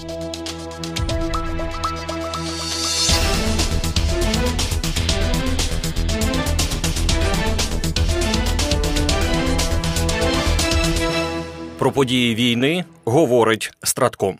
Про події війни говорить Стратком.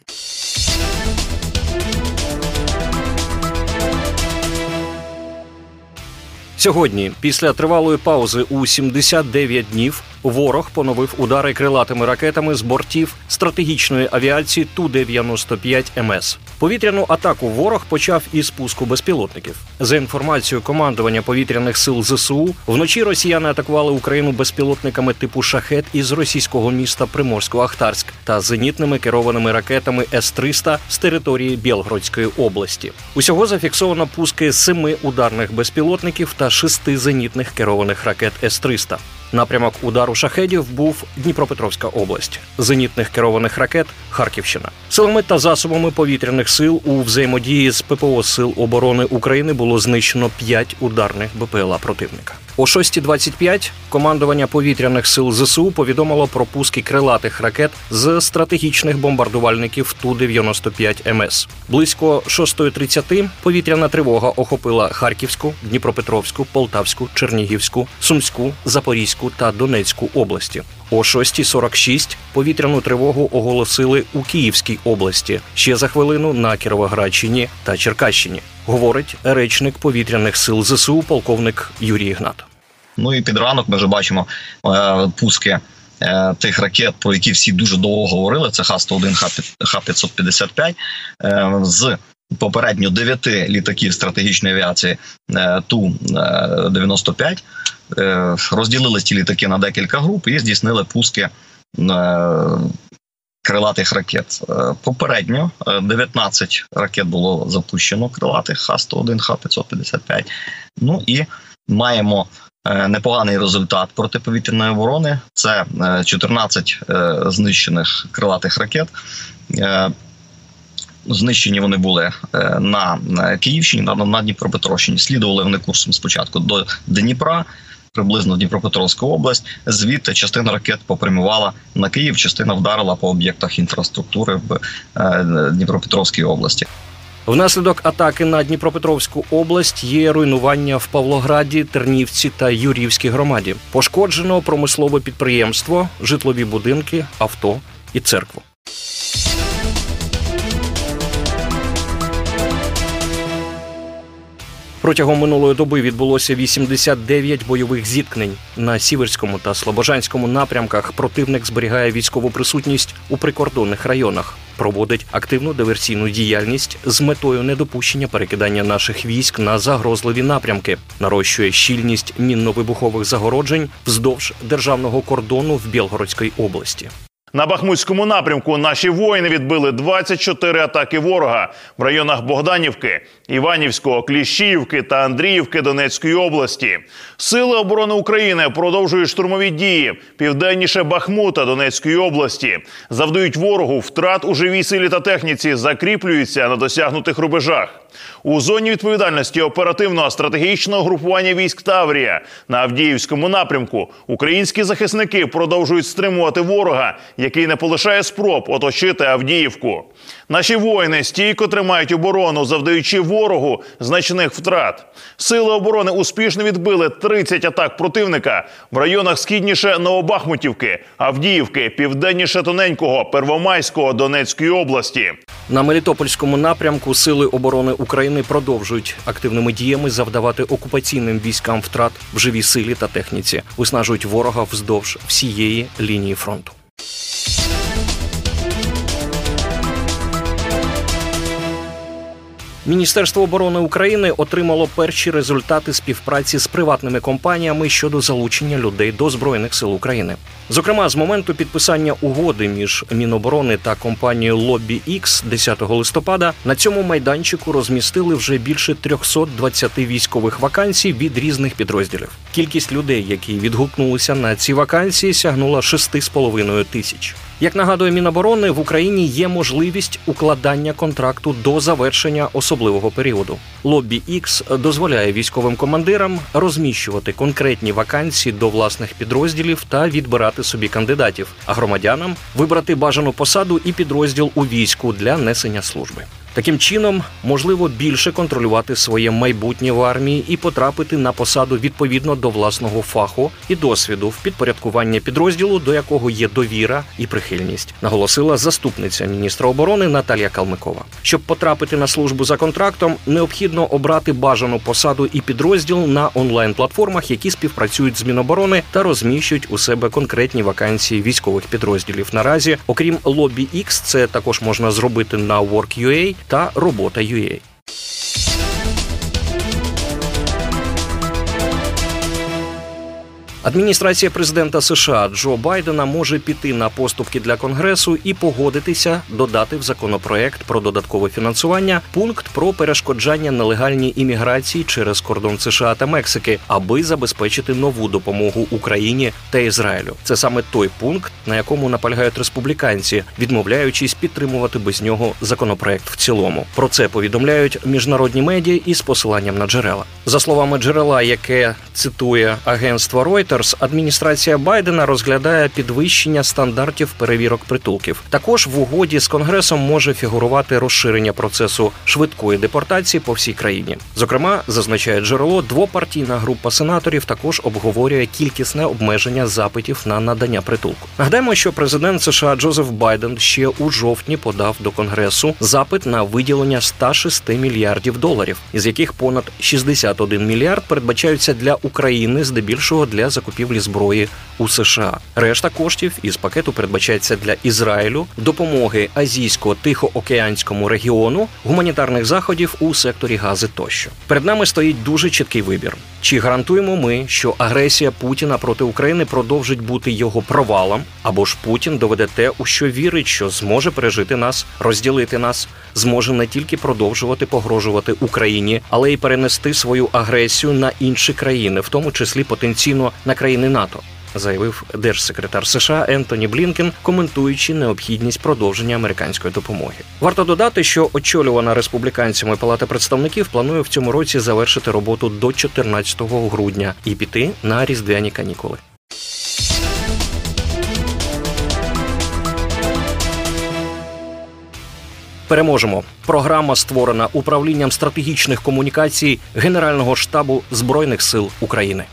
Сьогодні, після тривалої паузи у 79 днів, ворог поновив удари крилатими ракетами з бортів стратегічної авіації ту 95 МС. Повітряну атаку ворог почав із пуску безпілотників. За інформацією командування повітряних сил ЗСУ, вночі росіяни атакували Україну безпілотниками типу шахет із російського міста Приморсько-Ахтарськ та зенітними керованими ракетами С-300 з території Білгородської області. Усього зафіксовано пуски семи ударних безпілотників та шести зенітних керованих ракет С-300. Напрямок удару шахедів був Дніпропетровська область, зенітних керованих ракет Харківщина. Силами та засобами повітряних сил у взаємодії з ППО Сил оборони України було знищено 5 ударних БПЛА противника. О 6.25 командування повітряних сил ЗСУ повідомило про пуски крилатих ракет з стратегічних бомбардувальників ту 95 МС. Близько 6.30 повітряна тривога охопила Харківську, Дніпропетровську, Полтавську, Чернігівську, Сумську, Запорізьку та Донецьку області. О 6.46 повітряну тривогу оголосили у Київській області ще за хвилину на Кіровоградщині та Черкащині. Говорить речник повітряних сил ЗСУ, полковник Юрій Ігнат. Ну і під ранок ми вже бачимо е, пуски е, тих ракет, про які всі дуже довго говорили. Це Х-101, Х-555 е, з попередньо дев'яти літаків стратегічної авіації е, ту 95 е, розділили ці літаки на декілька груп і здійснили пуски. Е, крилатих ракет попередньо 19 ракет було запущено крилатих Х-101, Х-555. Ну і маємо непоганий результат протиповітряної оборони. Це 14 знищених крилатих ракет. Знищені вони були е, на Київщині, на Дніпропетровщині. Слідували вони курсом спочатку до Дніпра, приблизно Дніпропетровська область. Звідти частина ракет попрямувала на Київ, частина вдарила по об'єктах інфраструктури в е, Дніпропетровській області. Внаслідок атаки на Дніпропетровську область є руйнування в Павлограді, Тернівці та Юрівській громаді. Пошкоджено промислове підприємство, житлові будинки, авто і церкву. Протягом минулої доби відбулося 89 бойових зіткнень на сіверському та слобожанському напрямках. Противник зберігає військову присутність у прикордонних районах, проводить активну диверсійну діяльність з метою недопущення перекидання наших військ на загрозливі напрямки, нарощує щільність мінно-вибухових загороджень вздовж державного кордону в Білгородській області. На Бахмутському напрямку наші воїни відбили 24 атаки ворога в районах Богданівки, Іванівського, Кліщіївки та Андріївки Донецької області. Сили оборони України продовжують штурмові дії південніше Бахмута Донецької області, завдають ворогу втрат у живій силі та техніці, закріплюються на досягнутих рубежах. У зоні відповідальності оперативного стратегічного групування військ Таврія на Авдіївському напрямку українські захисники продовжують стримувати ворога, який не полишає спроб оточити Авдіївку. Наші воїни стійко тримають оборону, завдаючи ворогу значних втрат. Сили оборони успішно відбили 30 атак противника в районах східніше Новобахмутівки, Авдіївки, південніше Тоненького, Первомайського Донецької області. На Мелітопольському напрямку сили оборони України продовжують активними діями завдавати окупаційним військам втрат в живій силі та техніці, виснажують ворога вздовж всієї лінії фронту. Міністерство оборони України отримало перші результати співпраці з приватними компаніями щодо залучення людей до збройних сил України. Зокрема, з моменту підписання угоди між Міноборони та компанією Lobby X 10 листопада на цьому майданчику розмістили вже більше 320 військових вакансій від різних підрозділів. Кількість людей, які відгукнулися на ці вакансії, сягнула 6,5 тисяч. Як нагадує Міноборони, в Україні є можливість укладання контракту до завершення особливого періоду. Лобі X дозволяє військовим командирам розміщувати конкретні вакансії до власних підрозділів та відбирати собі кандидатів, а громадянам вибрати бажану посаду і підрозділ у війську для несення служби. Таким чином можливо більше контролювати своє майбутнє в армії і потрапити на посаду відповідно до власного фаху і досвіду в підпорядкуванні підрозділу, до якого є довіра і прихильність, наголосила заступниця міністра оборони Наталія Калмикова. Щоб потрапити на службу за контрактом, необхідно обрати бажану посаду і підрозділ на онлайн-платформах, які співпрацюють з Міноборони та розміщують у себе конкретні вакансії військових підрозділів. Наразі, окрім лобі X, це також можна зробити на Work.ua та робота.ua. Адміністрація президента США Джо Байдена може піти на поступки для конгресу і погодитися додати в законопроект про додаткове фінансування пункт про перешкоджання нелегальній імміграції через кордон США та Мексики, аби забезпечити нову допомогу Україні та Ізраїлю. Це саме той пункт, на якому наполягають республіканці, відмовляючись підтримувати без нього законопроект в цілому. Про це повідомляють міжнародні медіа із посиланням на джерела. За словами джерела, яке цитує агентство Reuters, Reuters, адміністрація Байдена розглядає підвищення стандартів перевірок притулків. Також в угоді з конгресом може фігурувати розширення процесу швидкої депортації по всій країні. Зокрема, зазначає джерело, двопартійна група сенаторів також обговорює кількісне обмеження запитів на надання притулку. Нагадаємо, що президент США Джозеф Байден ще у жовтні подав до конгресу запит на виділення 106 мільярдів доларів, із яких понад 61 мільярд передбачаються для України, здебільшого для закупівлі зброї у США. Решта коштів із пакету передбачається для Ізраїлю, допомоги азійсько-тихоокеанському регіону, гуманітарних заходів у секторі гази тощо. Перед нами стоїть дуже чіткий вибір. Чи гарантуємо ми, що агресія Путіна проти України продовжить бути його провалом, або ж Путін доведе те, у що вірить, що зможе пережити нас, розділити нас, зможе не тільки продовжувати погрожувати Україні, але й перенести свою агресію на інші країни, в тому числі потенційно на країни НАТО. Заявив держсекретар США Ентоні Блінкен, коментуючи необхідність продовження американської допомоги. Варто додати, що очолювана республіканцями Палата представників планує в цьому році завершити роботу до 14 грудня і піти на різдвяні канікули. Переможемо. Програма створена управлінням стратегічних комунікацій Генерального штабу збройних сил України.